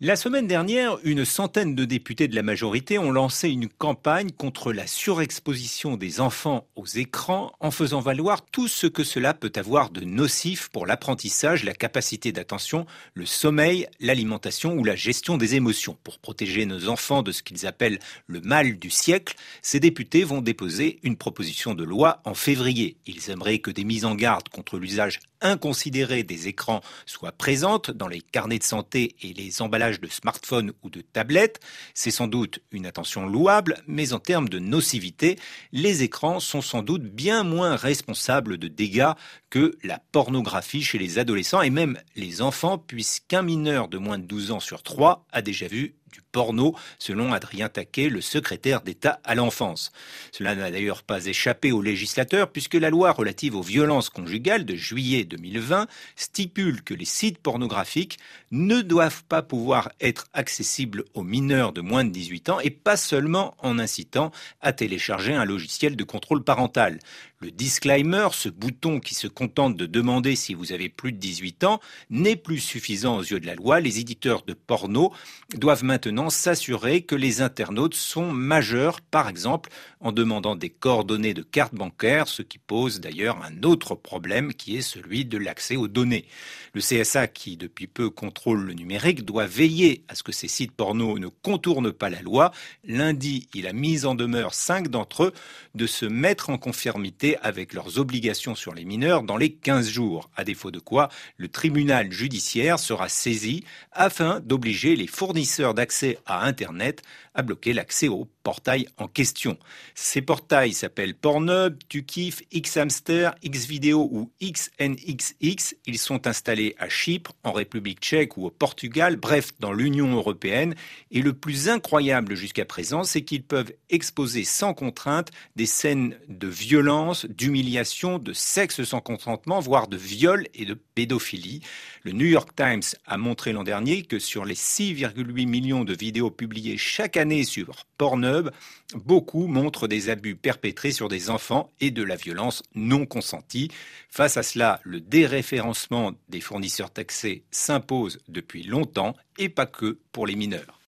La semaine dernière, une centaine de députés de la majorité ont lancé une campagne contre la surexposition des enfants aux écrans en faisant valoir tout ce que cela peut avoir de nocif pour l'apprentissage, la capacité d'attention, le sommeil, l'alimentation ou la gestion des émotions. Pour protéger nos enfants de ce qu'ils appellent le mal du siècle, ces députés vont déposer une proposition de loi en février. Ils aimeraient que des mises en garde contre l'usage inconsidéré des écrans soient présentes dans les carnets de santé et les emballages de smartphones ou de tablettes. C'est sans doute une attention louable, mais en termes de nocivité, les écrans sont sans doute bien moins responsables de dégâts que la pornographie chez les adolescents et même les enfants, puisqu'un mineur de moins de 12 ans sur 3 a déjà vu du porno, selon Adrien Taquet, le secrétaire d'État à l'enfance. Cela n'a d'ailleurs pas échappé aux législateurs, puisque la loi relative aux violences conjugales de juillet 2020 stipule que les sites pornographiques ne doivent pas pouvoir être accessibles aux mineurs de moins de 18 ans et pas seulement en incitant à télécharger un logiciel de contrôle parental. Le disclaimer, ce bouton qui se contente de demander si vous avez plus de 18 ans, n'est plus suffisant aux yeux de la loi. Les éditeurs de porno doivent maintenant s'assurer que les internautes sont majeurs, par exemple en demandant des coordonnées de carte bancaire, ce qui pose d'ailleurs un autre problème qui est celui de l'accès aux données. Le CSA, qui depuis peu contrôle le numérique, doit veiller à ce que ces sites porno ne contournent pas la loi. Lundi, il a mis en demeure cinq d'entre eux de se mettre en conformité avec leurs obligations sur les mineurs dans les 15 jours, à défaut de quoi le tribunal judiciaire sera saisi afin d'obliger les fournisseurs d'accès à Internet à bloquer l'accès au portail en question. Ces portails s'appellent Pornhub, Tukif, Xhamster, Xvideo ou XNXX. Ils sont installés à Chypre, en République tchèque ou au Portugal, bref, dans l'Union européenne. Et le plus incroyable jusqu'à présent, c'est qu'ils peuvent exposer sans contrainte des scènes de violence, d'humiliation, de sexe sans consentement, voire de viol et de pédophilie. Le New York Times a montré l'an dernier que sur les 6,8 de vidéos publiées chaque année sur Pornhub, beaucoup montrent des abus perpétrés sur des enfants et de la violence non consentie. Face à cela, le déréférencement des fournisseurs taxés s'impose depuis longtemps et pas que pour les mineurs.